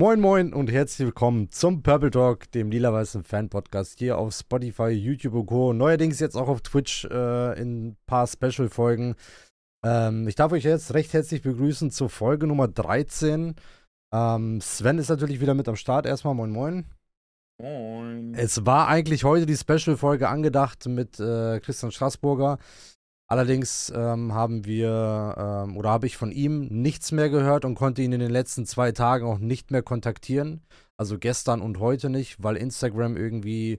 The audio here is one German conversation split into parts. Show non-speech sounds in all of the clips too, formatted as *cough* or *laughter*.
Moin Moin und herzlich willkommen zum Purple Talk, dem lila-weißen Fan-Podcast hier auf Spotify, YouTube und Co. Neuerdings jetzt auch auf Twitch äh, in ein paar Special-Folgen. Ähm, ich darf euch jetzt recht herzlich begrüßen zur Folge Nummer 13. Ähm, Sven ist natürlich wieder mit am Start. Erstmal Moin Moin. Moin. Es war eigentlich heute die Special-Folge angedacht mit äh, Christian Straßburger. Allerdings ähm, haben wir ähm, oder habe ich von ihm nichts mehr gehört und konnte ihn in den letzten zwei Tagen auch nicht mehr kontaktieren. Also gestern und heute nicht, weil Instagram irgendwie,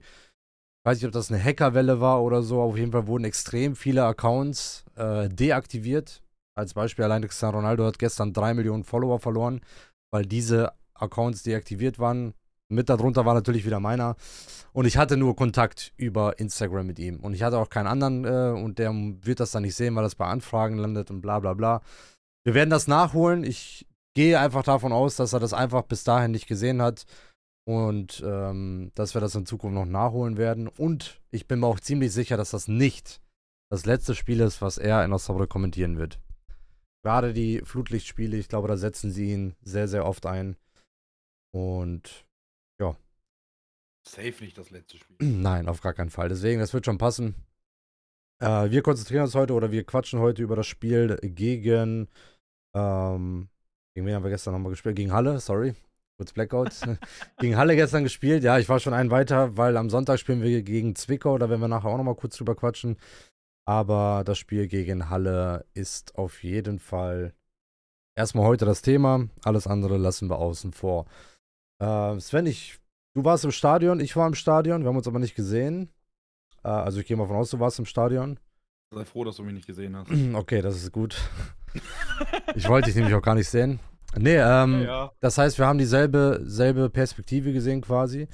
weiß ich, ob das eine Hackerwelle war oder so. Auf jeden Fall wurden extrem viele Accounts äh, deaktiviert. Als Beispiel allein Cristiano Ronaldo hat gestern drei Millionen Follower verloren, weil diese Accounts deaktiviert waren. Mit darunter war natürlich wieder meiner. Und ich hatte nur Kontakt über Instagram mit ihm. Und ich hatte auch keinen anderen äh, und der wird das dann nicht sehen, weil das bei Anfragen landet und bla bla bla. Wir werden das nachholen. Ich gehe einfach davon aus, dass er das einfach bis dahin nicht gesehen hat. Und ähm, dass wir das in Zukunft noch nachholen werden. Und ich bin mir auch ziemlich sicher, dass das nicht das letzte Spiel ist, was er in Osnabrück kommentieren wird. Gerade die Flutlichtspiele, ich glaube, da setzen sie ihn sehr, sehr oft ein. Und ja. Safe nicht das letzte Spiel. *clears throat* Nein, auf gar keinen Fall. Deswegen, das wird schon passen. Äh, wir konzentrieren uns heute oder wir quatschen heute über das Spiel gegen. Ähm, gegen wen haben wir gestern nochmal gespielt? Gegen Halle, sorry. Kurz Blackout. *laughs* *laughs* gegen Halle gestern gespielt. Ja, ich war schon einen weiter, weil am Sonntag spielen wir gegen Zwickau. Da werden wir nachher auch nochmal kurz drüber quatschen. Aber das Spiel gegen Halle ist auf jeden Fall erstmal heute das Thema. Alles andere lassen wir außen vor. Äh, Sven, ich, du warst im Stadion, ich war im Stadion, wir haben uns aber nicht gesehen. Äh, also ich gehe mal von aus, du warst im Stadion. Sei froh, dass du mich nicht gesehen hast. *clears throat* Okay, das ist gut. *laughs* ich wollte dich nämlich auch gar nicht sehen. Nee, ähm, Ja, ja. das heißt, wir haben dieselbe selbe Perspektive gesehen quasi.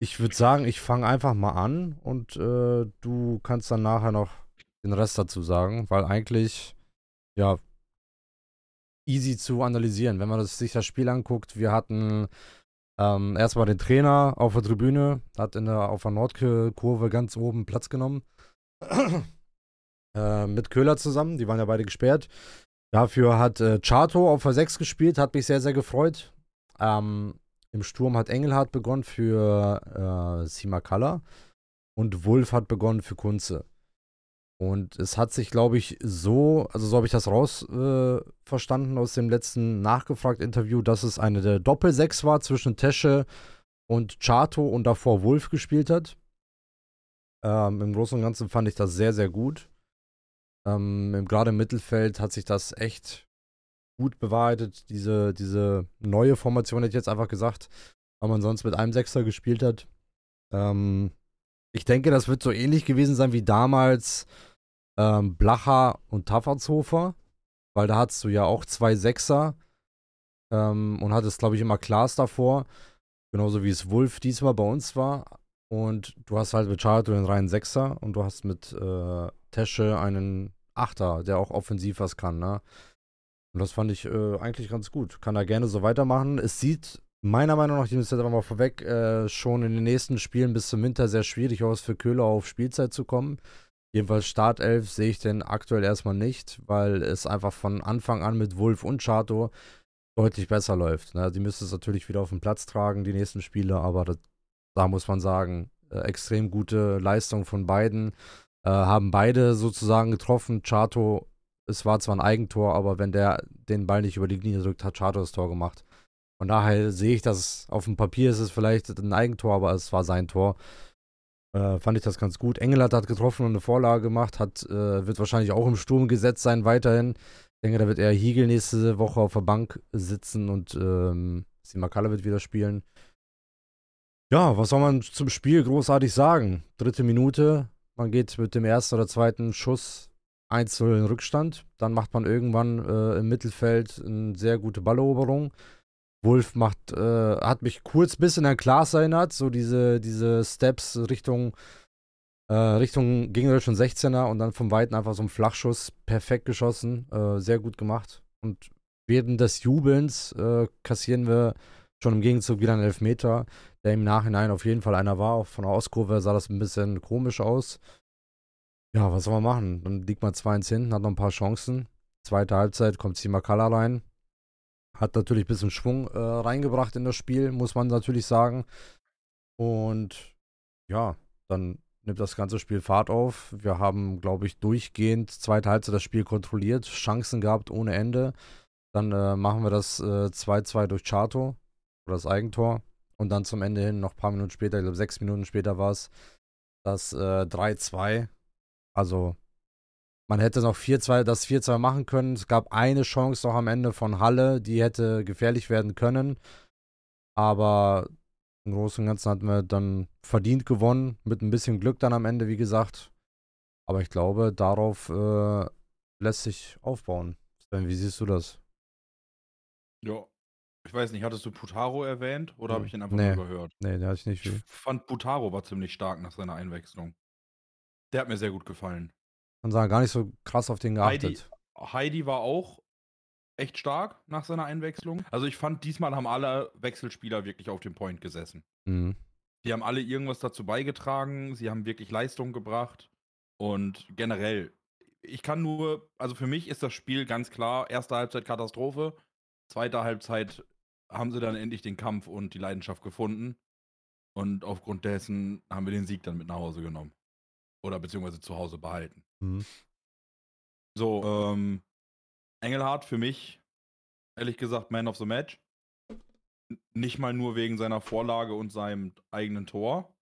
Ich würde sagen, ich fange einfach mal an und äh, du kannst dann nachher noch den Rest dazu sagen, weil eigentlich, ja, easy zu analysieren. Wenn man das, sich das Spiel anguckt, wir hatten ähm, erstmal den Trainer auf der Tribüne, hat in der, auf der Nordkurve ganz oben Platz genommen. äh, mit Köhler zusammen, die waren ja beide gesperrt. Dafür hat äh, Chato auf der 6 gespielt, hat mich sehr, sehr gefreut. Ähm, Im Sturm hat Engelhardt begonnen für äh, Simakala und Wolf hat begonnen für Kunze. Und es hat sich, glaube ich, so, also so habe ich das raus äh, verstanden aus dem letzten Nachgefragt-Interview, dass es eine der Doppel-6 war zwischen Tesche und Chato und davor Wolf gespielt hat. Ähm, Im Großen und Ganzen fand ich das sehr, sehr gut. Ähm, im- Gerade im Mittelfeld hat sich das echt gut bewahrheitet. Diese, diese neue Formation hätte ich jetzt einfach gesagt, weil man sonst mit einem Sechser gespielt hat. Ähm, ich denke, das wird so ähnlich gewesen sein wie damals ähm, Blacher und Taffertshofer, weil da hattest du ja auch zwei Sechser ähm, und hattest, glaube ich, immer Klaas davor, genauso wie es Wolf diesmal bei uns war. Und du hast halt mit Charlotte den reinen Sechser und du hast mit äh, Tesche einen Achter, der auch offensiv was kann, ne? Und das fand ich äh, eigentlich ganz gut. Kann er gerne so weitermachen. Es sieht meiner Meinung nach, ich nehme es jetzt einfach mal vorweg, äh, schon in den nächsten Spielen bis zum Winter sehr schwierig aus, für Köhler auf Spielzeit zu kommen. Jedenfalls Startelf sehe ich den aktuell erstmal nicht, weil es einfach von Anfang an mit Wolf und Chato deutlich besser läuft. Ne? Die müsste es natürlich wieder auf den Platz tragen, die nächsten Spiele, aber das, da muss man sagen, äh, extrem gute Leistung von beiden. Äh, haben beide sozusagen getroffen. Chato, es war zwar ein Eigentor, aber wenn der den Ball nicht über die Linie drückt, hat Chato das Tor gemacht. Von daher sehe ich das, auf dem Papier ist es vielleicht ein Eigentor, aber es war sein Tor. Äh, fand ich das ganz gut. Engelhardt hat getroffen und eine Vorlage gemacht, hat, äh, wird wahrscheinlich auch im Sturm gesetzt sein weiterhin. Ich denke, da wird eher Hiegel nächste Woche auf der Bank sitzen und ähm, Simakala wird wieder spielen. Ja, was soll man zum Spiel großartig sagen? Dritte Minute, man geht mit dem ersten oder zweiten Schuss 1-0 in Rückstand. Dann macht man irgendwann äh, im Mittelfeld eine sehr gute Balleroberung. Wolf macht, äh, hat mich kurz ein bisschen an Klaas erinnert, so diese, diese Steps Richtung, äh, Richtung gegnerischen 16er und dann vom Weiten einfach so ein Flachschuss, perfekt geschossen, äh, sehr gut gemacht. Und während des Jubelns äh, kassieren wir schon im Gegenzug wieder einen Elfmeter, der im Nachhinein auf jeden Fall einer war. Auch von der Auskurve sah das ein bisschen komisch aus. Ja, was soll man machen? Dann liegt man 2-1 hinten, hat noch ein paar Chancen. Zweite Halbzeit kommt Simakala rein. Hat natürlich ein bisschen Schwung äh, reingebracht in das Spiel, muss man natürlich sagen. Und ja, dann nimmt das ganze Spiel Fahrt auf. Wir haben, glaube ich, durchgehend zweite Halbzeit das Spiel kontrolliert, Chancen gehabt ohne Ende. Dann äh, machen wir das 2-2 äh, durch Chato oder das Eigentor. Und dann zum Ende hin, noch ein paar Minuten später, ich glaube sechs Minuten später war es, das äh, 3-2. Also man hätte noch 4-2, das 4-2 machen können. Es gab eine Chance noch am Ende von Halle, die hätte gefährlich werden können. Aber im Großen und Ganzen hatten wir dann verdient gewonnen, mit ein bisschen Glück dann am Ende, wie gesagt. Aber ich glaube, darauf äh, lässt sich aufbauen. Sven, wie siehst du das? Ja, ich weiß nicht, hattest du Putaro erwähnt oder habe hm, ich den einfach nee. nur gehört? Nee, den hatte ich nicht. Ich fand Putaro war ziemlich stark nach seiner Einwechslung. Der hat mir sehr gut gefallen. Man sah gar nicht so krass auf den geachtet. Heidi, Heidi war auch echt stark nach seiner Einwechslung. Also ich fand, diesmal haben alle Wechselspieler wirklich auf dem Point gesessen. Mhm. Die haben alle irgendwas dazu beigetragen, sie haben wirklich Leistung gebracht. Und generell, ich kann nur, also für mich ist das Spiel ganz klar, erste Halbzeit Katastrophe, zweite Halbzeit haben sie dann endlich den Kampf und die Leidenschaft gefunden. Und aufgrund dessen haben wir den Sieg dann mit nach Hause genommen. Oder beziehungsweise zu Hause behalten. Mhm. So, ähm, Engelhardt für mich, ehrlich gesagt, Man of the Match. Nicht mal nur wegen seiner Vorlage und seinem eigenen Tor,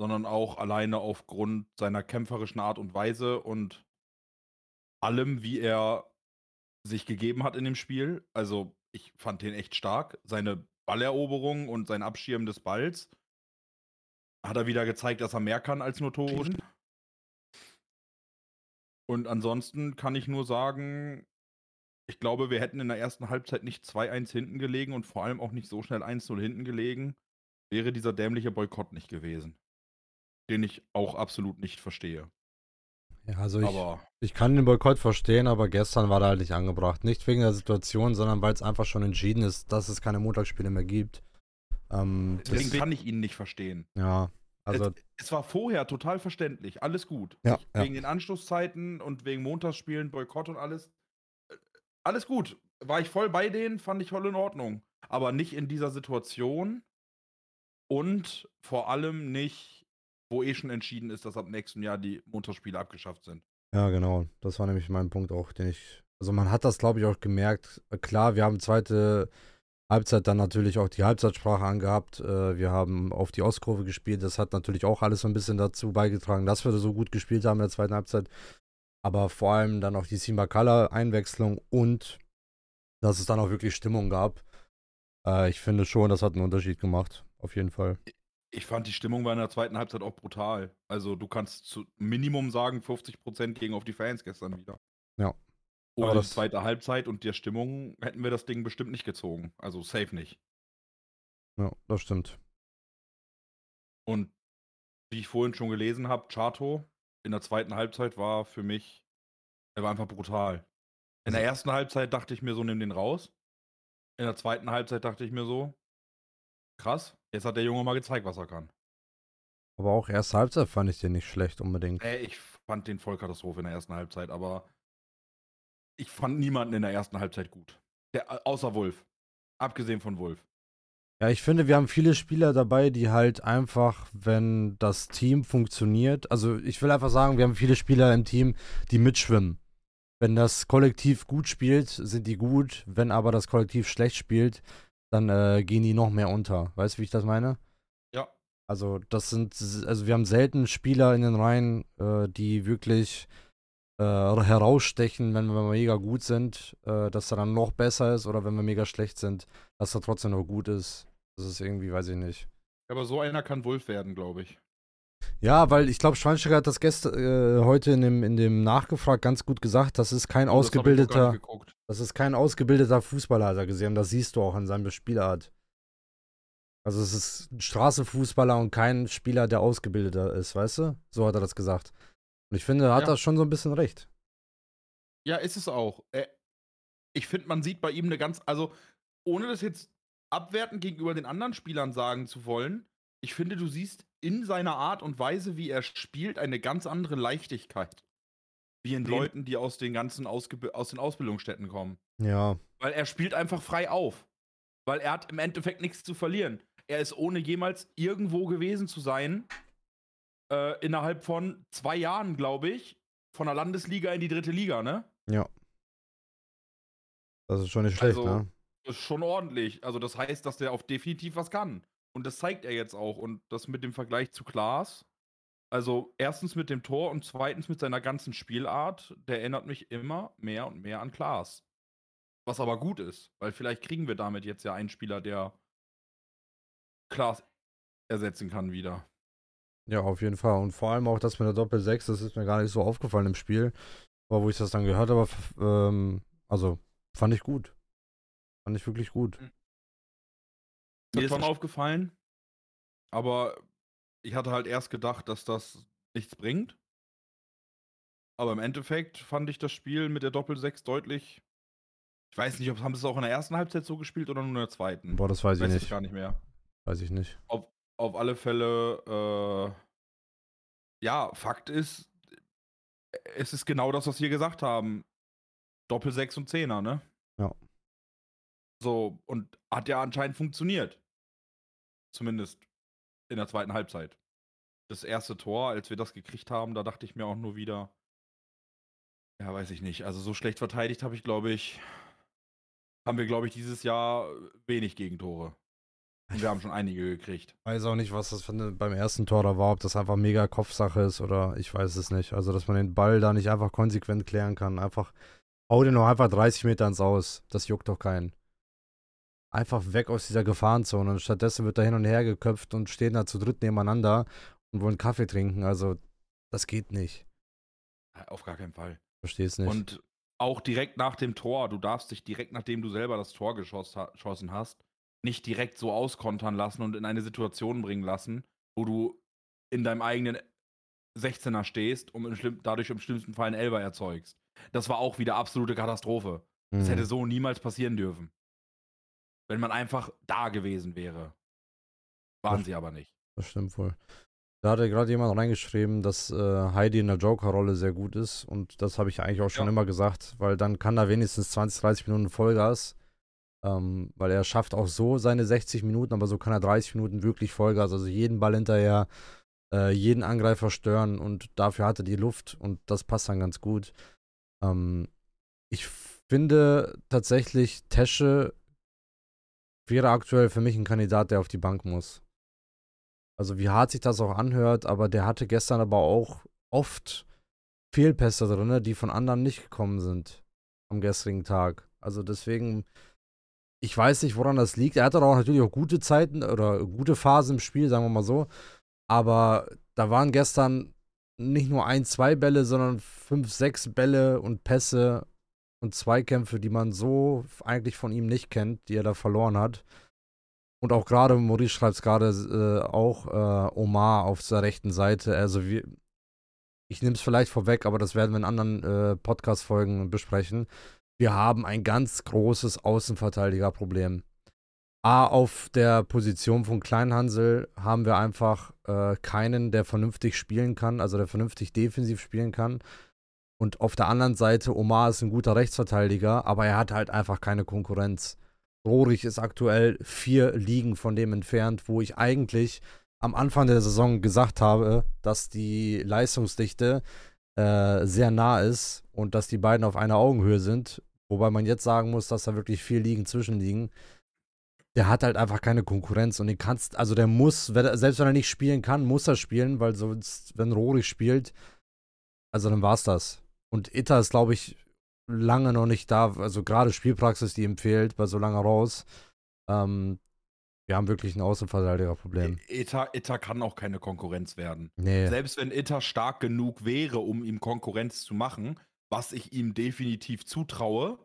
sondern auch alleine aufgrund seiner kämpferischen Art und Weise und allem, wie er sich gegeben hat in dem Spiel. Also, ich fand den echt stark. Seine Balleroberung und sein Abschirmen des Balls hat er wieder gezeigt, dass er mehr kann als nur Tore. Und ansonsten kann ich nur sagen, ich glaube, wir hätten in der ersten Halbzeit nicht 2-1 hinten gelegen und vor allem auch nicht so schnell 1-0 hinten gelegen, wäre dieser dämliche Boykott nicht gewesen. Den ich auch absolut nicht verstehe. Ja, also ich, ich kann den Boykott verstehen, aber gestern war er halt nicht angebracht. Nicht wegen der Situation, sondern weil es einfach schon entschieden ist, dass es keine Montagsspiele mehr gibt. Ähm, Deswegen kann ich ihn nicht verstehen. Ja, also, es, es, war vorher total verständlich, alles gut. Ja, ich, wegen den Anschlusszeiten und wegen Montagsspielen, Boykott und alles. Äh, alles gut. War ich voll bei denen, fand ich voll in Ordnung. Aber nicht in dieser Situation und vor allem nicht, wo eh schon entschieden ist, dass ab nächstem Jahr die Montagsspiele abgeschafft sind. Ja, genau. Das war nämlich mein Punkt auch, den ich. Also man hat das, glaube ich, auch gemerkt. Klar, wir haben zweite Halbzeit dann natürlich auch die Halbzeitsprache angehabt. Äh, wir haben auf die Ostkurve gespielt. Das hat natürlich auch alles so ein bisschen dazu beigetragen, dass wir so gut gespielt haben in der zweiten Halbzeit. Aber vor allem dann auch die Simakala-Einwechslung und dass es dann auch wirklich Stimmung gab. Äh, ich finde schon, das hat einen Unterschied gemacht. Auf jeden Fall. Ich fand, die Stimmung war in der zweiten Halbzeit auch brutal. Also du kannst zu Minimum sagen, 50% gegen auf die Fans gestern wieder. Ja, oder die zweite Halbzeit und der Stimmung hätten wir das Ding bestimmt nicht gezogen. Also safe nicht. Ja, das stimmt. Und wie ich vorhin schon gelesen habe, Chato in der zweiten Halbzeit war für mich, er war einfach brutal. In der ersten Halbzeit dachte ich mir so, nimm den raus. In der zweiten Halbzeit dachte ich mir so, krass, jetzt hat der Junge mal gezeigt, was er kann. Aber auch erste Halbzeit fand ich den nicht schlecht unbedingt. Äh, ich fand den Vollkatastrophe in der ersten Halbzeit, aber ich fand niemanden in der ersten Halbzeit gut. Der, außer Wolf. Abgesehen von Wolf. Ja, ich finde, wir haben viele Spieler dabei, die halt einfach, wenn das Team funktioniert, also ich will einfach sagen, wir haben viele Spieler im Team, die mitschwimmen. Wenn das Kollektiv gut spielt, sind die gut. Wenn aber das Kollektiv schlecht spielt, dann äh, gehen die noch mehr unter. Weißt du, wie ich das meine? Ja. Also, das sind, also wir haben selten Spieler in den Reihen, äh, die wirklich äh, herausstechen, wenn wir mega gut sind, äh, dass er dann noch besser ist oder wenn wir mega schlecht sind, dass er trotzdem noch gut ist. Das ist irgendwie, weiß ich nicht. Aber so einer kann Wolf werden, glaube ich. Ja, weil ich glaube, Schweinsteiger hat das gestern äh, heute in dem, in dem Nachgefragt ganz gut gesagt, das ist kein ausgebildeter, das ist kein ausgebildeter Fußballer, hat er gesehen. Das siehst du auch an seinem Spielart. Also es ist ein Straßenfußballer und kein Spieler, der ausgebildeter ist, weißt du? So hat er das gesagt. Und ich finde, er hat ja. das schon so ein bisschen recht. Ja, ist es auch. Ich finde, man sieht bei ihm eine ganz, also ohne das jetzt abwertend gegenüber den anderen Spielern sagen zu wollen, ich finde, du siehst in seiner Art und Weise, wie er spielt, eine ganz andere Leichtigkeit. Wie in den Leuten, die aus den ganzen Ausge aus den Ausbildungsstätten kommen. Ja. Weil er spielt einfach frei auf. Weil er hat im Endeffekt nichts zu verlieren. Er ist ohne jemals irgendwo gewesen zu sein, äh, innerhalb von zwei Jahren, glaube ich, von der Landesliga in die dritte Liga, ne? Ja. Das ist schon nicht schlecht, Also, ne? Das ist schon ordentlich. Also, das heißt, dass der auf definitiv was kann. Und das zeigt er jetzt auch. Und das mit dem Vergleich zu Klaas. Also, erstens mit dem Tor und zweitens mit seiner ganzen Spielart. Der erinnert mich immer mehr und mehr an Klaas. Was aber gut ist, weil vielleicht kriegen wir damit jetzt ja einen Spieler, der Klaas ersetzen kann wieder. Ja, auf jeden Fall. Und vor allem auch das mit der Doppel-6, das ist mir gar nicht so aufgefallen im Spiel. Aber wo ich das dann gehört habe, ähm, also fand ich gut. Fand ich wirklich gut. Mir Das ist schon war- aufgefallen, aber ich hatte halt erst gedacht, dass das nichts bringt. Aber im Endeffekt fand ich das Spiel mit der Doppel-6 deutlich. Ich weiß nicht, ob haben sie es auch in der ersten Halbzeit so gespielt oder nur in der zweiten. Boah, das weiß ich weiß nicht. gar nicht mehr. Weiß ich nicht. Auf, auf alle Fälle, äh, ja, Fakt ist, es ist genau das, was wir gesagt haben. Doppel 6 und 10er, ne? Ja. So, und hat ja anscheinend funktioniert. Zumindest in der zweiten Halbzeit. Das erste Tor, als wir das gekriegt haben, da dachte ich mir auch nur wieder, ja, weiß ich nicht. Also so schlecht verteidigt habe ich, glaube ich, haben wir, glaube ich, dieses Jahr wenig Gegentore. Und wir haben schon einige gekriegt. Weiß auch nicht, was das eine, beim ersten Tor da war, ob das einfach mega Kopfsache ist oder ich weiß es nicht. Also, dass man den Ball da nicht einfach konsequent klären kann. Einfach, hau den noch einfach 30 Meter ins Aus. Das juckt doch keinen. Einfach weg aus dieser Gefahrenzone. Und stattdessen wird da hin und her geköpft und stehen da zu dritt nebeneinander und wollen Kaffee trinken. Also, das geht nicht. Auf gar keinen Fall. Versteh's nicht. Und auch direkt nach dem Tor, du darfst dich direkt, nachdem du selber das Tor geschossen hast, nicht direkt so auskontern lassen und in eine Situation bringen lassen, wo du in deinem eigenen 16er stehst und im dadurch im schlimmsten Fall einen Elber erzeugst. Das war auch wieder absolute Katastrophe. Das Mhm. hätte so niemals passieren dürfen. Wenn man einfach da gewesen wäre. Waren Das- sie aber nicht. Das stimmt wohl. Da hatte gerade jemand reingeschrieben, dass äh, Heidi in der Joker-Rolle sehr gut ist. Und das habe ich eigentlich auch schon Ja. immer gesagt, weil dann kann er wenigstens 20, 30 Minuten Vollgas. Ähm, weil er schafft auch so seine 60 Minuten, aber so kann er 30 Minuten wirklich Vollgas. Also jeden Ball hinterher, äh, jeden Angreifer stören und dafür hat er die Luft und das passt dann ganz gut. Ähm, ich finde tatsächlich, Tesche wäre aktuell für mich ein Kandidat, der auf die Bank muss. Also wie hart sich das auch anhört, aber der hatte gestern aber auch oft Fehlpässe drin, die von anderen nicht gekommen sind am gestrigen Tag. Also deswegen, ich weiß nicht, woran das liegt. Er hatte auch natürlich auch gute Zeiten oder gute Phasen im Spiel, sagen wir mal so. Aber da waren gestern nicht nur ein, zwei Bälle, sondern fünf, sechs Bälle und Pässe und Zweikämpfe, die man so eigentlich von ihm nicht kennt, die er da verloren hat. Und auch gerade, Maurice schreibt es gerade äh, auch, äh, Omar auf der rechten Seite. Also wir, ich nehme es vielleicht vorweg, aber das werden wir in anderen äh, Podcast-Folgen besprechen. Wir haben ein ganz großes Außenverteidigerproblem. A, auf der Position von Kleinhansel haben wir einfach äh, keinen, der vernünftig spielen kann, also der vernünftig defensiv spielen kann. Und auf der anderen Seite, Omar ist ein guter Rechtsverteidiger, aber er hat halt einfach keine Konkurrenz. Rohrig ist aktuell vier Ligen von dem entfernt, wo ich eigentlich am Anfang der Saison gesagt habe, dass die Leistungsdichte äh, sehr nah ist und dass die beiden auf einer Augenhöhe sind. Wobei man jetzt sagen muss, dass da wirklich vier Ligen zwischenliegen. Der hat halt einfach keine Konkurrenz und den kannst, also der muss, selbst wenn er nicht spielen kann, muss er spielen, weil sonst, wenn Rohrig spielt, also dann war's das. Und Itta ist, glaube ich, lange noch nicht da. Also gerade Spielpraxis, die ihm fehlt, bei so lange raus. Ähm, wir haben wirklich ein Außenverteidigerproblem. Eta, Eta kann auch keine Konkurrenz werden. Nee. Selbst wenn Itter stark genug wäre, um ihm Konkurrenz zu machen, was ich ihm definitiv zutraue,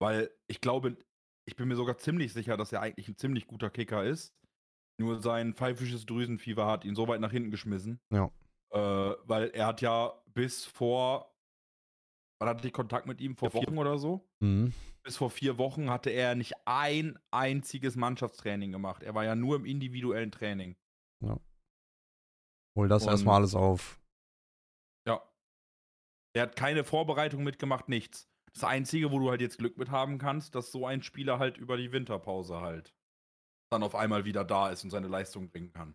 weil ich glaube, ich bin mir sogar ziemlich sicher, dass er eigentlich ein ziemlich guter Kicker ist. Nur sein pfeifisches Drüsenfieber hat ihn so weit nach hinten geschmissen. Ja. Äh, weil er hat ja bis vor, wann hatte ich Kontakt mit ihm? Vor vier Wochen oder so? Mhm. Bis vor vier Wochen hatte er nicht ein einziges Mannschaftstraining gemacht. Er war ja nur im individuellen Training. Hol das Und- erstmal alles auf. Ja. Er hat keine Vorbereitung mitgemacht, nichts. Das Einzige, wo du halt jetzt Glück mit haben kannst, dass so ein Spieler halt über die Winterpause halt dann auf einmal wieder da ist und seine Leistung bringen kann.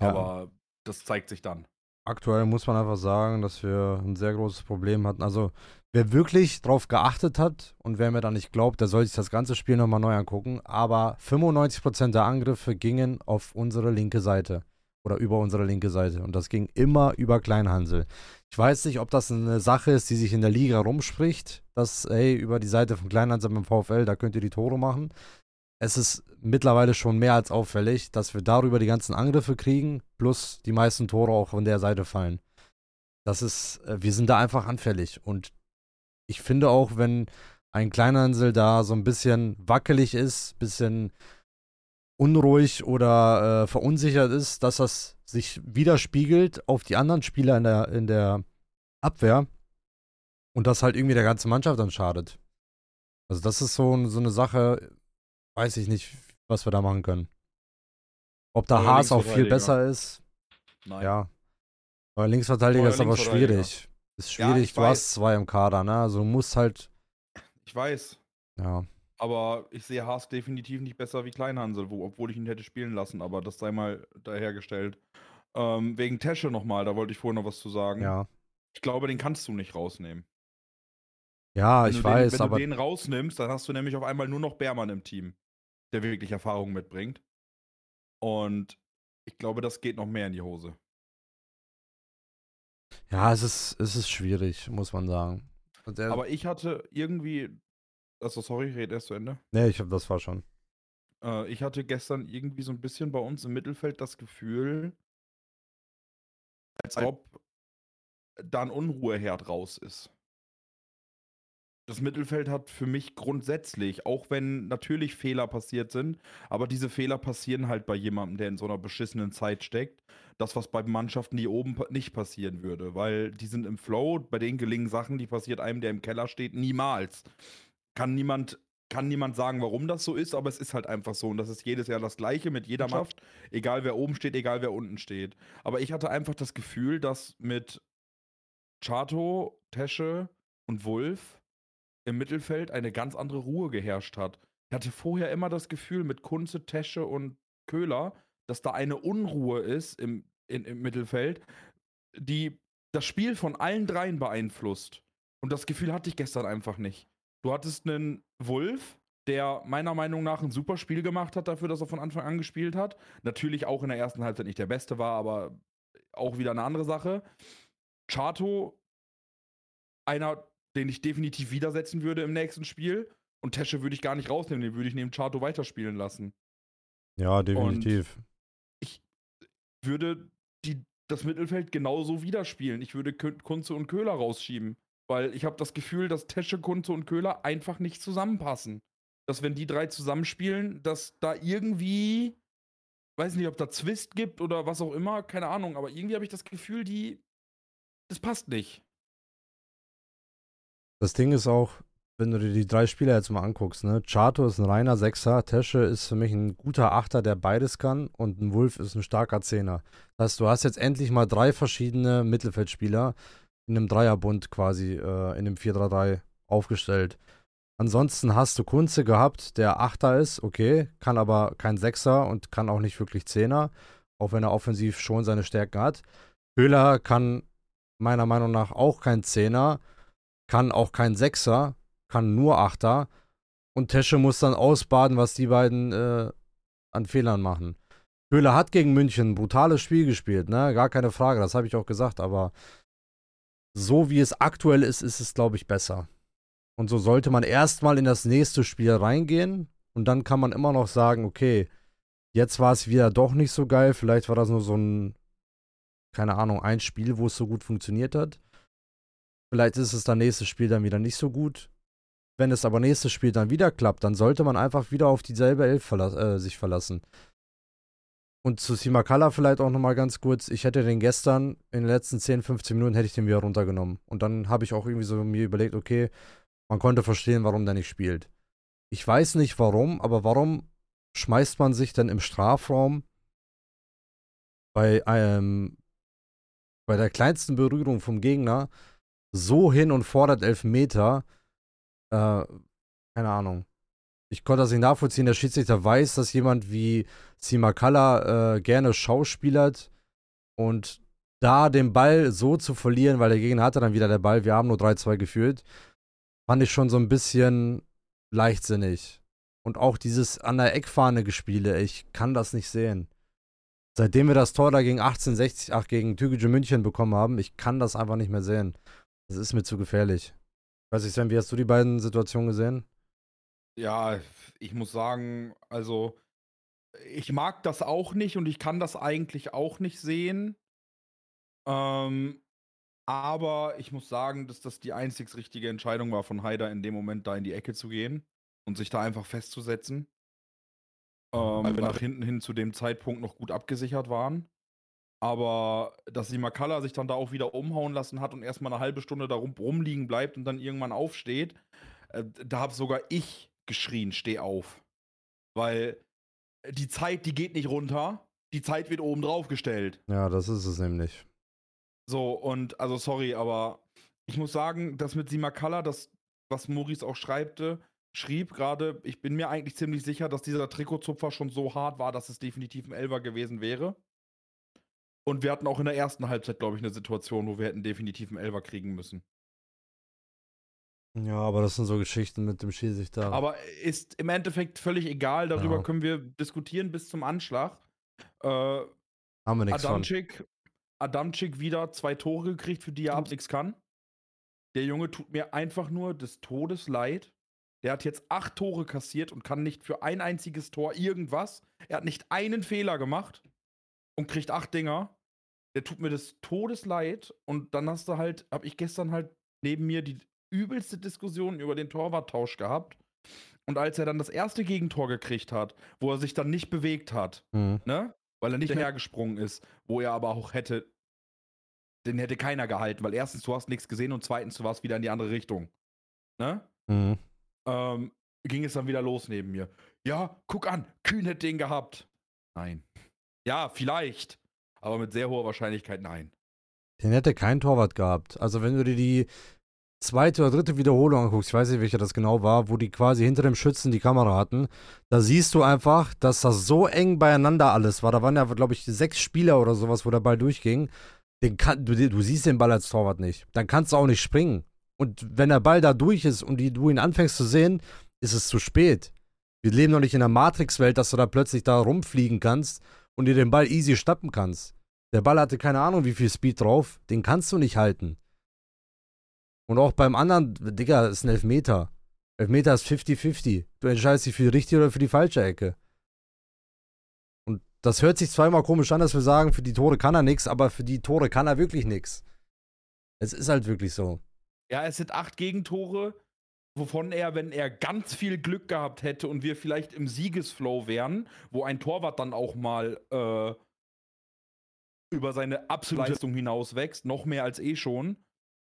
Ja. Aber das zeigt sich dann. Aktuell muss man einfach sagen, dass wir ein sehr großes Problem hatten. Also, wer wirklich drauf geachtet hat und wer mir da nicht glaubt, der soll sich das ganze Spiel nochmal neu angucken. Aber 95% der Angriffe gingen auf unsere linke Seite oder über unsere linke Seite. Und das ging immer über Kleinhansel. Ich weiß nicht, ob das eine Sache ist, die sich in der Liga rumspricht, dass, hey, über die Seite von Kleinhansel beim VfL, da könnt ihr die Tore machen. Es ist mittlerweile schon mehr als auffällig, dass wir darüber die ganzen Angriffe kriegen, plus die meisten Tore auch von der Seite fallen. Das ist, äh, wir sind da einfach anfällig. Und ich finde auch, wenn ein Kleinhansel da so ein bisschen wackelig ist, bisschen unruhig oder äh, verunsichert ist, dass das sich widerspiegelt auf die anderen Spieler in der, in der Abwehr und das halt irgendwie der ganzen Mannschaft dann schadet. Also das ist so, so eine Sache, weiß ich nicht, was wir da machen können. Ob da Haas auch viel besser ist. Nein. Ja. Aber Linksverteidiger ist aber schwierig. Ist schwierig, ja, du weiß. hast zwei im Kader, ne? Also du musst halt. Ich weiß. Ja. Aber ich sehe Haas definitiv nicht besser wie Kleinhansel, wo, obwohl ich ihn hätte spielen lassen, aber das sei mal dahergestellt. Ähm, wegen Tesche nochmal, da wollte ich vorher noch was zu sagen. Ja. Ich glaube, den kannst du nicht rausnehmen. Ja, wenn ich weiß, den, wenn aber. Wenn du den rausnimmst, dann hast du nämlich auf einmal nur noch Bärmann im Team, der wirklich Erfahrung mitbringt. Und ich glaube, das geht noch mehr in die Hose. Ja, es ist, es ist schwierig, muss man sagen. Aber ich hatte irgendwie, also sorry, ich rede erst zu Ende. Nee, ich habe das war schon. Äh, ich hatte gestern irgendwie so ein bisschen bei uns im Mittelfeld das Gefühl, als ob da ein Unruheherd raus ist. Das Mittelfeld hat für mich grundsätzlich, auch wenn natürlich Fehler passiert sind, aber diese Fehler passieren halt bei jemandem, der in so einer beschissenen Zeit steckt. Das, was bei Mannschaften, die oben nicht passieren würde, weil die sind im Flow, bei denen gelingen Sachen, die passiert einem, der im Keller steht, niemals kann niemand kann niemand sagen, warum das so ist, aber es ist halt einfach so. Und das ist jedes Jahr das Gleiche mit jeder Mannschaft, egal wer oben steht, egal wer unten steht. Aber ich hatte einfach das Gefühl, dass mit Chato, Tesche und Wolf im Mittelfeld eine ganz andere Ruhe geherrscht hat. Ich hatte vorher immer das Gefühl, mit Kunze, Tesche und Köhler, dass da eine Unruhe ist im, in, im Mittelfeld, die das Spiel von allen dreien beeinflusst. Und das Gefühl hatte ich gestern einfach nicht. Du hattest einen Wolf, der meiner Meinung nach ein super Spiel gemacht hat dafür, dass er von Anfang an gespielt hat. Natürlich auch in der ersten Halbzeit nicht der Beste war, aber auch wieder eine andere Sache. Chato, einer, den ich definitiv widersetzen würde im nächsten Spiel. Und Tesche würde ich gar nicht rausnehmen, den würde ich neben Chato weiterspielen lassen. Ja, definitiv. Und ich würde die, das Mittelfeld genauso widerspielen. Ich würde Kunze und Köhler rausschieben. Weil ich habe das Gefühl, dass Tesche, Kunze und Köhler einfach nicht zusammenpassen. Dass wenn die drei zusammenspielen, dass da irgendwie, weiß nicht, ob da Zwist gibt oder was auch immer, keine Ahnung, aber irgendwie habe ich das Gefühl, die, das passt nicht. Das Ding ist auch, wenn du dir die drei Spieler jetzt mal anguckst, ne? Chato ist ein reiner Sechser, Tesche ist für mich ein guter Achter, der beides kann und ein Wolf ist ein starker Zehner. Das heißt, du hast jetzt endlich mal drei verschiedene Mittelfeldspieler, in einem Dreierbund quasi, äh, in einem 4-3-3 aufgestellt. Ansonsten hast du Kunze gehabt, der Achter ist, okay, kann aber kein Sechser und kann auch nicht wirklich Zehner, auch wenn er offensiv schon seine Stärken hat. Höhler kann meiner Meinung nach auch kein Zehner, kann auch kein Sechser, kann nur Achter. Und Tesche muss dann ausbaden, was die beiden äh, an Fehlern machen. Höhler hat gegen München ein brutales Spiel gespielt, ne? Gar keine Frage, das habe ich auch gesagt, aber so wie es aktuell ist, ist es, glaube ich, besser. Und so sollte man erstmal in das nächste Spiel reingehen und dann kann man immer noch sagen, okay, jetzt war es wieder doch nicht so geil, vielleicht war das nur so ein, keine Ahnung, ein Spiel, wo es so gut funktioniert hat. Vielleicht ist es dann nächstes Spiel dann wieder nicht so gut. Wenn es aber nächstes Spiel dann wieder klappt, dann sollte man einfach wieder auf dieselbe Elf verla äh, sich verlassen. Und zu Simakala vielleicht auch nochmal ganz kurz. Ich hätte den gestern in den letzten 10, 15 Minuten hätte ich den wieder runtergenommen. Und dann habe ich auch irgendwie so mir überlegt, okay, man konnte verstehen, warum der nicht spielt. Ich weiß nicht warum, aber warum schmeißt man sich denn im Strafraum bei ähm, bei der kleinsten Berührung vom Gegner so hin und fordert elf Meter, äh, keine Ahnung. Ich konnte das nicht nachvollziehen. Der Schiedsrichter weiß, dass jemand wie Simakala äh, gerne schauspielert und da den Ball so zu verlieren, weil der Gegner hatte dann wieder der Ball, wir haben nur 3-2 geführt, fand ich schon so ein bisschen leichtsinnig. Und auch dieses an der Eckfahne gespiele, ich kann das nicht sehen. Seitdem wir das Tor da gegen 1860, ach, gegen Tübingen München bekommen haben, ich kann das einfach nicht mehr sehen. Das ist mir zu gefährlich. Weiß ich, Sven, wie hast du die beiden Situationen gesehen? Ja, ich muss sagen, also ich mag das auch nicht und ich kann das eigentlich auch nicht sehen. Ähm, aber ich muss sagen, dass das die einzig richtige Entscheidung war von Haider in dem Moment da in die Ecke zu gehen und sich da einfach festzusetzen. Ähm, weil wir nach hinten hin zu dem Zeitpunkt noch gut abgesichert waren. Aber dass die Makala sich dann da auch wieder umhauen lassen hat und erstmal eine halbe Stunde da rum, rumliegen bleibt und dann irgendwann aufsteht, äh, da habe sogar ich geschrien, steh auf. Weil die Zeit, die geht nicht runter, die Zeit wird oben drauf gestellt. Ja, das ist es nämlich. So, und also sorry, aber ich muss sagen, das mit Simakala, das, was Maurice auch schreibte, schrieb gerade, ich bin mir eigentlich ziemlich sicher, dass dieser Trikotzupfer schon so hart war, dass es definitiv ein Elfer gewesen wäre. Und wir hatten auch in der ersten Halbzeit, glaube ich, eine Situation, wo wir hätten definitiv einen Elfer kriegen müssen. Ja, aber das sind so Geschichten mit dem Schiedsrichter. Aber ist im Endeffekt völlig egal, darüber Ja. können wir diskutieren bis zum Anschlag. Äh, Haben wir nichts von. Adamczyk, Adamczyk wieder zwei Tore gekriegt, für die er ab nichts kann. Der Junge tut mir einfach nur des Todes leid. Der hat jetzt acht Tore kassiert und kann nicht für ein einziges Tor irgendwas. Er hat nicht einen Fehler gemacht und kriegt acht Dinger. Der tut mir des Todes leid. Und dann hast du halt, hab ich gestern halt neben mir die übelste Diskussion über den Torwarttausch gehabt. Und als er dann das erste Gegentor gekriegt hat, wo er sich dann nicht bewegt hat, Mhm. ne? Weil er nicht hinterhergesprungen ist, wo er aber auch hätte, den hätte keiner gehalten, weil erstens, du hast nichts gesehen und zweitens, du warst wieder in die andere Richtung. Ne? Mhm. Ähm, ging es dann wieder los neben mir. Ja, guck an, Kühn hätte den gehabt. Nein. Ja, vielleicht. Aber mit sehr hoher Wahrscheinlichkeit nein. Den hätte kein Torwart gehabt. Also wenn du dir die zweite oder dritte Wiederholung anguckst, ich weiß nicht, welcher das genau war, wo die quasi hinter dem Schützen die Kamera hatten, da siehst du einfach, dass das so eng beieinander alles war. Da waren ja, glaube ich, sechs Spieler oder sowas, wo der Ball durchging. Kann, du, du siehst den Ball als Torwart nicht. Dann kannst du auch nicht springen. Und wenn der Ball da durch ist und die, du ihn anfängst zu sehen, ist es zu spät. Wir leben noch nicht in der Matrix-Welt, dass du da plötzlich da rumfliegen kannst und dir den Ball easy schnappen kannst. Der Ball hatte keine Ahnung, wie viel Speed drauf. Den kannst du nicht halten. Und auch beim anderen, Digga, ist ein Elfmeter. Elfmeter ist 50-50. Du entscheidest dich für die richtige oder für die falsche Ecke. Und das hört sich zweimal komisch an, dass wir sagen, für die Tore kann er nichts, aber für die Tore kann er wirklich nichts. Es ist halt wirklich so. Ja, es sind acht Gegentore, wovon er, wenn er ganz viel Glück gehabt hätte und wir vielleicht im Siegesflow wären, wo ein Torwart dann auch mal äh, über seine absolute Leistung hinaus wächst, noch mehr als eh schon,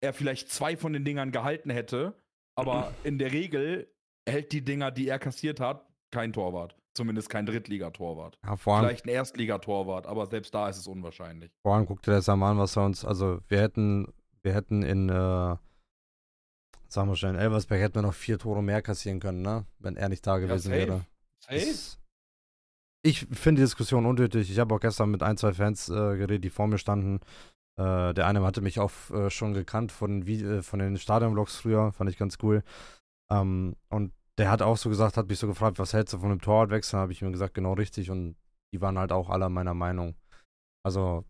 er vielleicht zwei von den Dingern gehalten hätte. Aber *clears throat* in der Regel hält die Dinger, die er kassiert hat, kein Torwart. Zumindest kein Drittligatorwart. Ja, Vielleicht ein Erstligatorwart, aber selbst da ist es unwahrscheinlich. vor allem guck dir das mal an, was er uns, also wir hätten, wir hätten in, äh, sagen wir schon, in Elversberg hätten wir noch vier Tore mehr kassieren können, ne? Wenn er nicht da gewesen safe. wäre. Safe? Das- Ich finde die Diskussion unnötig. Ich habe auch gestern mit ein, zwei Fans äh, geredet, die vor mir standen. Äh, der eine hatte mich auch äh, schon gekannt von, Vi- äh, von den Stadionvlogs früher, fand ich ganz cool. Ähm, und der hat auch so gesagt, hat mich so gefragt, was hältst du von einem Torwartwechsel? habe ich ihm gesagt, genau richtig. Und die waren halt auch alle meiner Meinung. Also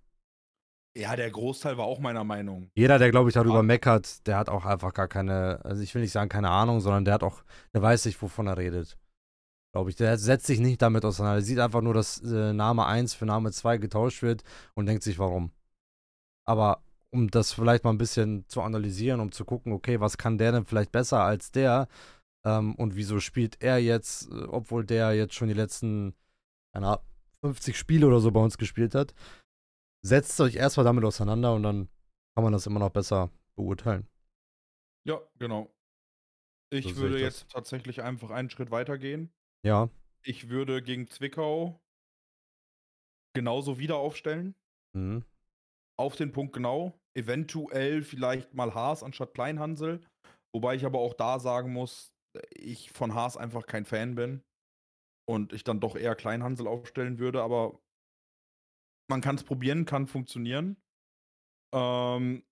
Ja, der Großteil war auch meiner Meinung. jeder, der, glaube ich, darüber Ah. meckert, der hat auch einfach gar keine, also ich will nicht sagen keine Ahnung, sondern der hat auch, der weiß nicht, wovon er redet. Glaube ich. Der setzt sich nicht damit auseinander. Der sieht einfach nur, dass äh, Name 1 für Name 2 getauscht wird und denkt sich, warum. Aber um das vielleicht mal ein bisschen zu analysieren, um zu gucken, okay, was kann der denn vielleicht besser als der? Ähm, und wieso spielt er jetzt, äh, obwohl der jetzt schon die letzten Ahnung, 50 Spiele oder so bei uns gespielt hat? Setzt euch erstmal damit auseinander und dann kann man das immer noch besser beurteilen. Ja, genau. Ich So würde ich das. jetzt tatsächlich einfach einen Schritt weiter gehen. Ja, Ich würde gegen Zwickau genauso wieder aufstellen. mhm. Auf den Punkt genau. Eventuell vielleicht mal Haas anstatt Kleinhansel. Wobei ich aber auch da sagen muss, ich von Haas einfach kein Fan bin und ich dann doch eher Kleinhansel aufstellen würde, aber man kann es probieren, kann funktionieren. Ähm,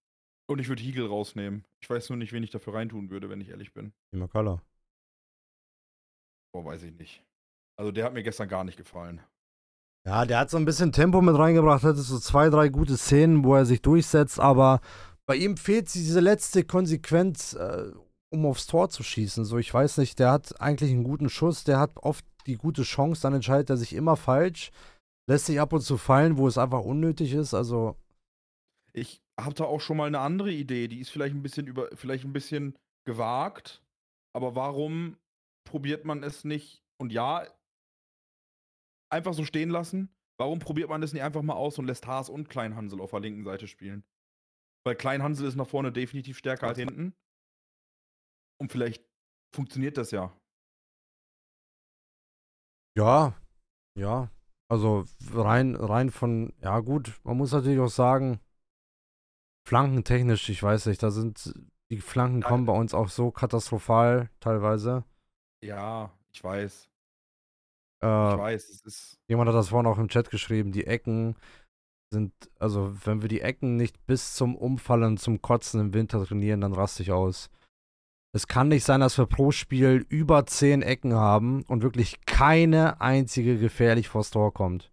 und ich würde Hiegel rausnehmen. Ich weiß nur nicht, wen ich dafür reintun würde, wenn ich ehrlich bin. Imakala. Boah, weiß ich nicht. Also der hat mir gestern gar nicht gefallen. Ja, der hat so ein bisschen Tempo mit reingebracht, hatte so zwei, drei gute Szenen, wo er sich durchsetzt, aber bei ihm fehlt diese letzte Konsequenz, äh, um aufs Tor zu schießen. So, ich weiß nicht, der hat eigentlich einen guten Schuss, der hat oft die gute Chance, dann entscheidet er sich immer falsch, lässt sich ab und zu fallen, wo es einfach unnötig ist. Also. Ich habe da auch schon mal eine andere Idee, die ist vielleicht ein bisschen über, vielleicht ein bisschen gewagt, aber warum probiert man es nicht? Und ja, einfach so stehen lassen. Warum probiert man das nicht einfach mal aus und lässt Haas und Kleinhansel auf der linken Seite spielen? Weil Kleinhansel ist nach vorne definitiv stärker als hinten. Und vielleicht funktioniert das ja. Ja, ja. Also rein, rein von, ja gut, man muss natürlich auch sagen, flankentechnisch, ich weiß nicht, da sind die Flanken kommen bei uns auch so katastrophal teilweise. Ja, ich weiß. Äh, ich weiß, es ist. Jemand hat das vorhin auch im Chat geschrieben, die Ecken sind, also wenn wir die Ecken nicht bis zum Umfallen, zum Kotzen im Winter trainieren, dann raste ich aus. Es kann nicht sein, dass wir pro Spiel über 10 Ecken haben und wirklich keine einzige gefährlich vors Tor kommt.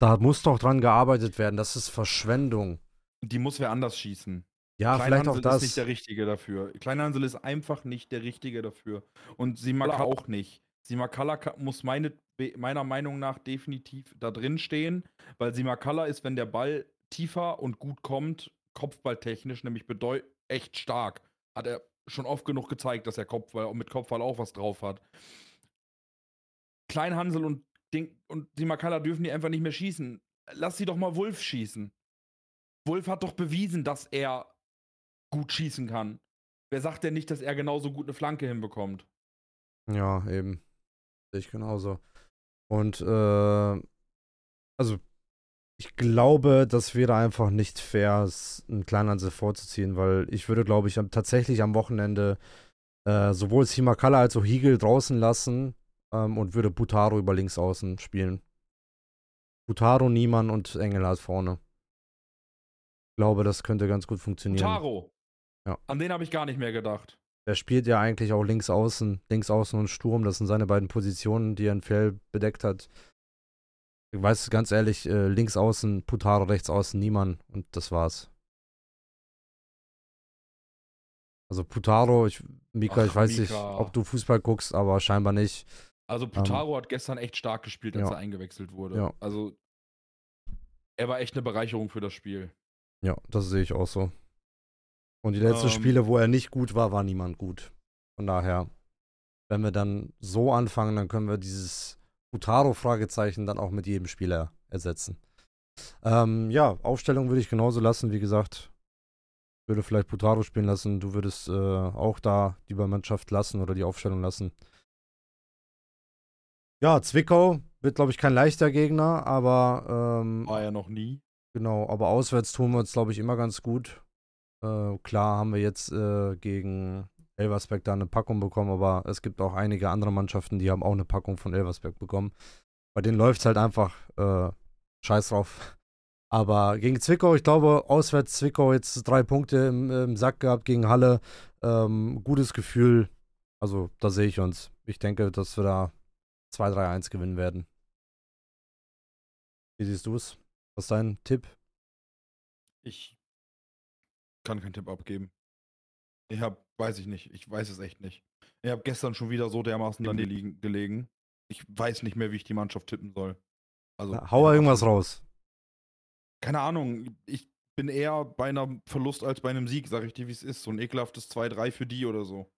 Da muss doch dran gearbeitet werden. Das ist Verschwendung. Die muss wer anders schießen. Ja, vielleicht auch das. ist nicht der Richtige dafür. Kleinhansel ist einfach nicht der Richtige dafür. Und Simakala auch nicht. Simakala muss meine, meiner Meinung nach definitiv da drin stehen, weil Simakala ist, wenn der Ball tiefer und gut kommt, kopfballtechnisch nämlich echt stark. Hat er schon oft genug gezeigt, dass er Kopfball, mit Kopfball auch was drauf hat. Kleinhansel und, Ding, und Simakala dürfen die einfach nicht mehr schießen. Lass sie doch mal Wolf schießen. Wolf hat doch bewiesen, dass er gut schießen kann. Wer sagt denn nicht, dass er genauso gut eine Flanke hinbekommt? Ja, eben. Sehe ich genauso. Und äh, also ich glaube, das wäre einfach nicht fair, einen Kleinhansel vorzuziehen, weil ich würde, glaube ich, tatsächlich am Wochenende äh, sowohl Simakala als auch Hiegel draußen lassen ähm, und würde Butaro über links außen spielen. Butaro, Niemann und Engelhardt vorne. Ich glaube, das könnte ganz gut funktionieren. Butaro. Ja. An den habe ich gar nicht mehr gedacht. Der spielt ja eigentlich auch links außen, links außen und Sturm. Das sind seine beiden Positionen, die er in Fell bedeckt hat. Ich weiß ganz ehrlich, äh, links außen Putaro, rechts außen Niemann und das war's. Also Putaro, ich, Mika, Ach, ich weiß Mika. nicht, ob du Fußball guckst, aber scheinbar nicht. Also Putaro ähm, hat gestern echt stark gespielt, als ja. er eingewechselt wurde. Ja. Also er war echt eine Bereicherung für das Spiel. Ja, das sehe ich auch so. Und die letzten ähm, Spiele, wo er nicht gut war, war niemand gut. Von daher, wenn wir dann so anfangen, dann können wir dieses Butaro-Fragezeichen dann auch mit jedem Spieler ersetzen. Ähm, ja, Aufstellung würde ich genauso lassen, wie gesagt. Würde vielleicht Butaro spielen lassen. Du würdest äh, auch da die Mannschaft lassen oder die Aufstellung lassen. Ja, Zwickau wird, glaube ich, kein leichter Gegner, aber. Ähm, War ja noch nie. Genau, aber auswärts tun wir uns, glaube ich, immer ganz gut. Äh, klar haben wir jetzt äh, gegen Elversberg da eine Packung bekommen, aber es gibt auch einige andere Mannschaften, die haben auch eine Packung von Elversberg bekommen. Bei denen läuft es halt einfach äh, scheiß drauf. *laughs* Aber gegen Zwickau, ich glaube, auswärts Zwickau jetzt drei Punkte im, im Sack gehabt gegen Halle. Ähm, gutes Gefühl. Also, da sehe ich uns. Ich denke, dass wir da 2-3-1 gewinnen werden. Wie siehst du es? Was ist dein Tipp? Ich kann keinen Tipp abgeben. Ich habe, weiß ich nicht, ich weiß es echt nicht. Ich habe gestern schon wieder so dermaßen daneben gelegen. Ich weiß nicht mehr, wie ich die Mannschaft tippen soll. Also, Na, hau irgendwas raus. Keine Ahnung, ich bin eher bei einem Verlust als bei einem Sieg, sag ich dir, wie es ist. So ein ekelhaftes 2-3 für die oder so.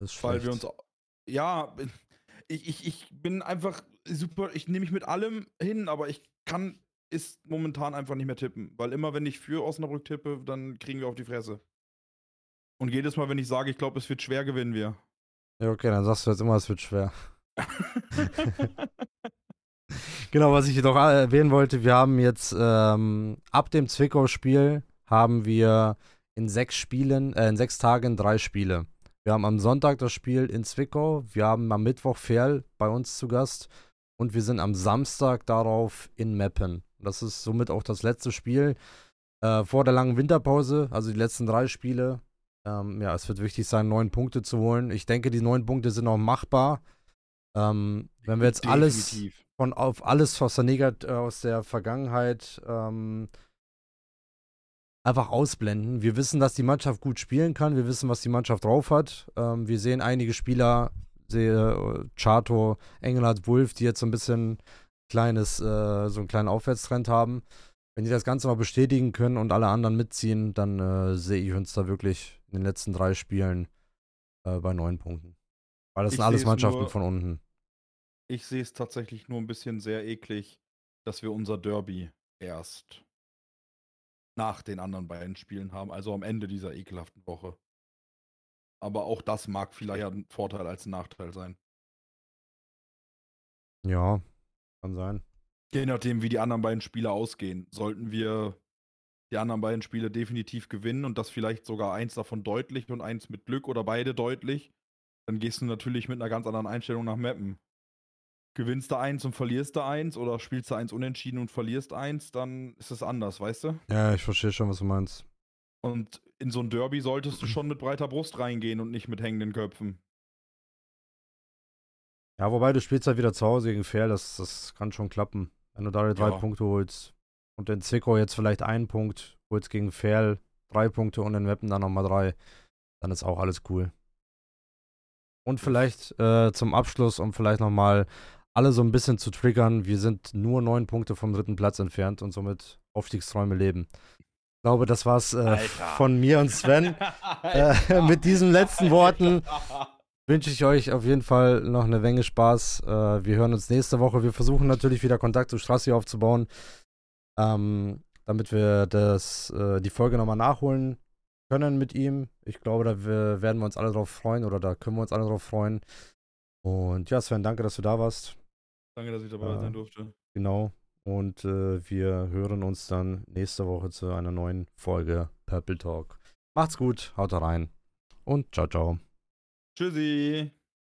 Das ist Weil wir uns. Ja, *laughs* ich, ich, ich bin einfach super, ich nehme mich mit allem hin, aber ich kann ist momentan einfach nicht mehr tippen. Weil immer, wenn ich für Osnabrück tippe, dann kriegen wir auf die Fresse. Und jedes Mal, wenn ich sage, ich glaube, es wird schwer, gewinnen wir. Ja, okay, dann sagst du jetzt immer, es wird schwer. *laughs* *laughs* genau, was ich jedoch erwähnen wollte, wir haben jetzt ähm, ab dem Zwickau-Spiel haben wir in sechs Spielen, äh, in sechs Tagen drei Spiele. Wir haben am Sonntag das Spiel in Zwickau, wir haben am Mittwoch Ferl bei uns zu Gast und wir sind am Samstag darauf in Meppen. Das ist somit auch das letzte Spiel äh, vor der langen Winterpause, also die letzten drei Spiele. Ähm, ja, es wird wichtig sein, neun Punkte zu holen. Ich denke, die neun Punkte sind auch machbar. Ähm, wenn wir jetzt alles von auf alles aus der Negat äh, aus der Vergangenheit ähm, einfach ausblenden. Wir wissen, dass die Mannschaft gut spielen kann. Wir wissen, was die Mannschaft drauf hat. Ähm, wir sehen einige Spieler, sehe äh, Chato, Engelhardt, Wolf, die jetzt so ein bisschen kleines, äh, so einen kleinen Aufwärtstrend haben. Wenn die das Ganze noch bestätigen können und alle anderen mitziehen, dann äh, sehe ich uns da wirklich in den letzten drei Spielen äh, bei neun Punkten. Weil das ich sind alles Mannschaften nur, von unten. Ich sehe es tatsächlich nur ein bisschen sehr eklig, dass wir unser Derby erst nach den anderen beiden Spielen haben, also am Ende dieser ekelhaften Woche. Aber auch das mag vielleicht ein Vorteil als ein Nachteil sein. Ja, kann sein. Je nachdem, wie die anderen beiden Spiele ausgehen, sollten wir die anderen beiden Spiele definitiv gewinnen und das vielleicht sogar eins davon deutlich und eins mit Glück oder beide deutlich, dann gehst du natürlich mit einer ganz anderen Einstellung nach Mappen gewinnst du eins und verlierst du eins oder spielst du eins unentschieden und verlierst eins, dann ist es anders, weißt du? Ja, ich verstehe schon, was du meinst. Und in so ein Derby solltest du schon mit breiter Brust reingehen und nicht mit hängenden Köpfen. Ja, wobei du spielst halt wieder zu Hause gegen Fair, das, das kann schon klappen. Wenn du da drei ja. Punkte holst und in Zwickau jetzt vielleicht einen Punkt, holst gegen Fair drei Punkte und in Weppen dann nochmal drei, dann ist auch alles cool. Und vielleicht äh, zum Abschluss, um vielleicht nochmal alle so ein bisschen zu triggern. Wir sind nur neun Punkte vom dritten Platz entfernt und somit Aufstiegsträume leben. Ich glaube, das war's äh, von mir und Sven. *laughs* äh, *laughs* mit diesen letzten Worten *laughs* wünsche ich euch auf jeden Fall noch eine Menge Spaß. Äh, wir hören uns nächste Woche. Wir versuchen natürlich wieder Kontakt zu Strassi aufzubauen, ähm, damit wir das, äh, die Folge nochmal nachholen können mit ihm. Ich glaube, da werden wir uns alle drauf freuen oder da können wir uns alle drauf freuen. Und ja, Sven, danke, dass du da warst. Danke, dass ich dabei äh, sein durfte. Genau. Und äh, wir hören uns dann nächste Woche zu einer neuen Folge Purple Talk. Macht's gut, haut rein und ciao, ciao. Tschüssi.